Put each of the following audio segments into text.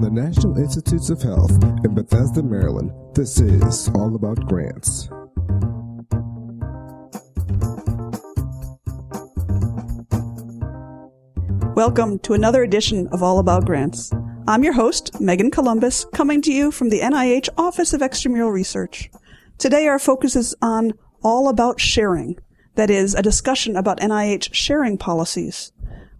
From the National Institutes of Health in Bethesda, Maryland, this is All About Grants. Welcome to another edition of All About Grants. I'm your host, Megan Columbus, coming to you from the NIH Office of Extramural Research. Today our focus is on All About Sharing. That is, a discussion about NIH sharing policies.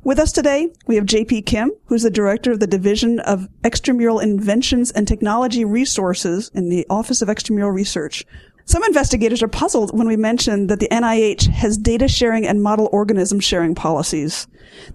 With us today, we have JP Kim, who's the director of the Division of Extramural Inventions and Technology Resources in the Office of Extramural Research. Some investigators are puzzled when we mention that the NIH has data sharing and model organism sharing policies.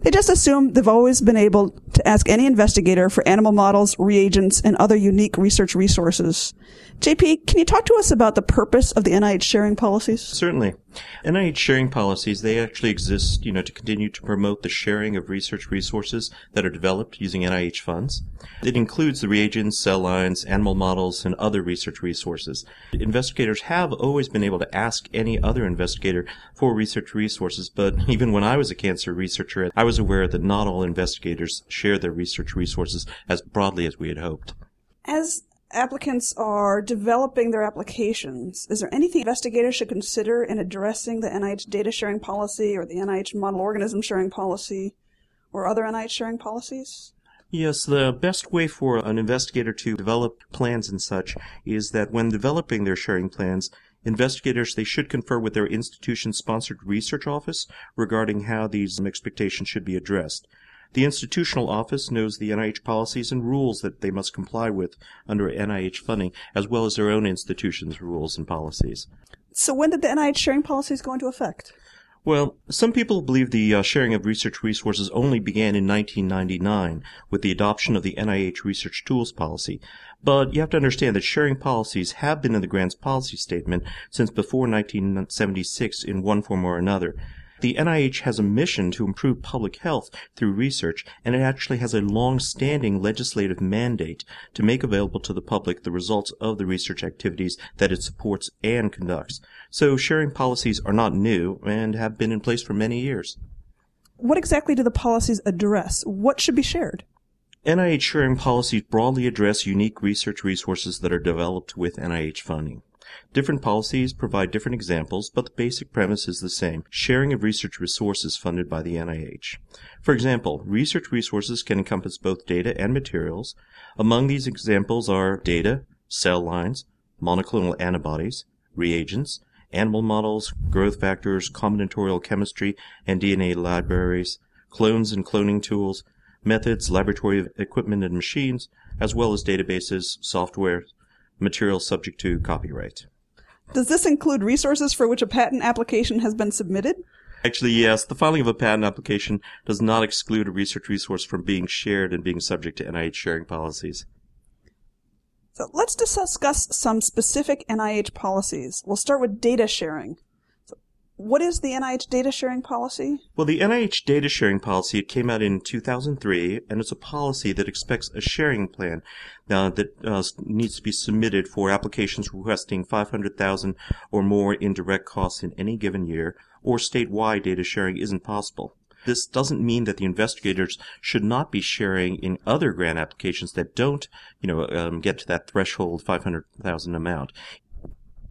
They just assume they've always been able to ask any investigator for animal models, reagents, and other unique research resources. JP, can you talk to us about the purpose of the NIH sharing policies? Certainly. NIH sharing policies, they actually exist, you know, to continue to promote the sharing of research resources that are developed using NIH funds. It includes the reagents, cell lines, animal models, and other research resources. Investigators have always been able to ask any other investigator for research resources, but even when I was a cancer researcher, I was aware that not all investigators share their research resources as broadly as we had hoped. As applicants are developing their applications, is there anything investigators should consider in addressing the NIH data sharing policy or the NIH model organism sharing policy or other NIH sharing policies? Yes, the best way for an investigator to develop plans and such is that when developing their sharing plans, investigators they should confer with their institution sponsored research office regarding how these expectations should be addressed. The institutional office knows the NIH policies and rules that they must comply with under NIH funding, as well as their own institution's rules and policies. So when did the NIH sharing policies go into effect? Well, some people believe the uh, sharing of research resources only began in 1999 with the adoption of the NIH Research Tools Policy. But you have to understand that sharing policies have been in the grants policy statement since before 1976 in one form or another. The NIH has a mission to improve public health through research, and it actually has a long-standing legislative mandate to make available to the public the results of the research activities that it supports and conducts. So sharing policies are not new and have been in place for many years. What exactly do the policies address? What should be shared? NIH sharing policies broadly address unique research resources that are developed with NIH funding. Different policies provide different examples, but the basic premise is the same sharing of research resources funded by the NIH. For example, research resources can encompass both data and materials. Among these examples are data, cell lines, monoclonal antibodies, reagents, animal models, growth factors, combinatorial chemistry, and DNA libraries, clones and cloning tools, methods, laboratory equipment and machines, as well as databases, software, materials subject to copyright. Does this include resources for which a patent application has been submitted? Actually, yes. The filing of a patent application does not exclude a research resource from being shared and being subject to NIH sharing policies. So let's discuss some specific NIH policies. We'll start with data sharing. What is the NIH data sharing policy? Well, the NIH data sharing policy it came out in 2003, and it's a policy that expects a sharing plan uh, that uh, needs to be submitted for applications requesting 500,000 or more in direct costs in any given year, or statewide data sharing isn't possible. This doesn't mean that the investigators should not be sharing in other grant applications that don't, you know, um, get to that threshold 500,000 amount.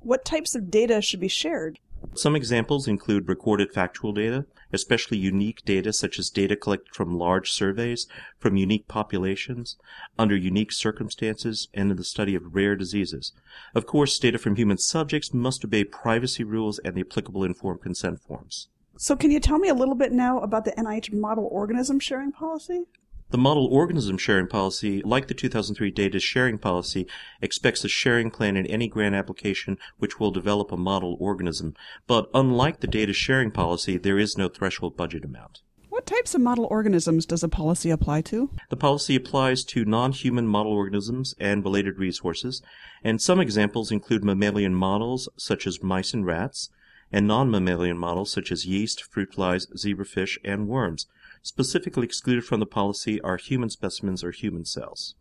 What types of data should be shared? Some examples include recorded factual data, especially unique data such as data collected from large surveys, from unique populations, under unique circumstances, and in the study of rare diseases. Of course, data from human subjects must obey privacy rules and the applicable informed consent forms. So can you tell me a little bit now about the NIH model organism sharing policy? The model organism sharing policy, like the 2003 data sharing policy, expects a sharing plan in any grant application which will develop a model organism. But unlike the data sharing policy, there is no threshold budget amount. What types of model organisms does the policy apply to? The policy applies to non-human model organisms and related resources, and some examples include mammalian models such as mice and rats, and non-mammalian models such as yeast, fruit flies, zebrafish, and worms. Specifically excluded from the policy are human specimens or human cells.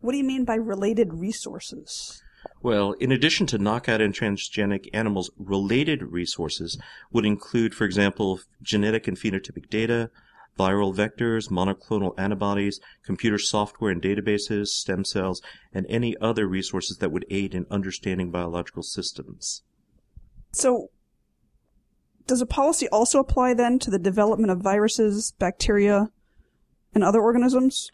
What do you mean by related resources? Well, in addition to knockout and transgenic animals, related resources would include, for example, genetic and phenotypic data, viral vectors, monoclonal antibodies, computer software and databases, stem cells, and any other resources that would aid in understanding biological systems. So, does a policy also apply then to the development of viruses, bacteria, and other organisms?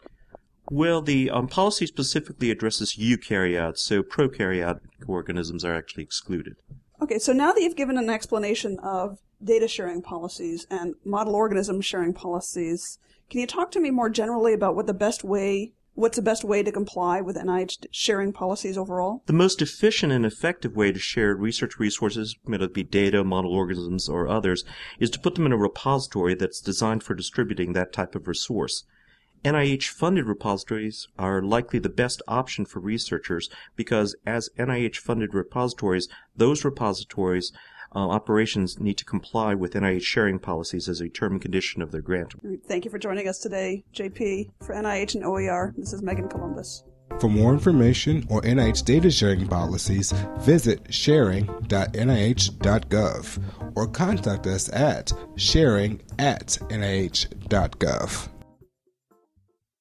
Well, the um, policy specifically addresses eukaryotes, so prokaryotic organisms are actually excluded. Okay, so now that you've given an explanation of data sharing policies and model organism sharing policies, can you talk to me more generally about what the best way what's the best way to comply with NIH sharing policies overall? The most efficient and effective way to share research resources, whether it be data, model organisms, or others, is to put them in a repository that's designed for distributing that type of resource. NIH funded repositories are likely the best option for researchers because as NIH funded repositories, those repositories uh, operations need to comply with NIH sharing policies as a term and condition of their grant. Thank you for joining us today, JP, for NIH and OER. This is Megan Columbus. For more information on NIH data sharing policies, visit sharing.nih.gov or contact us at sharing at nih.gov.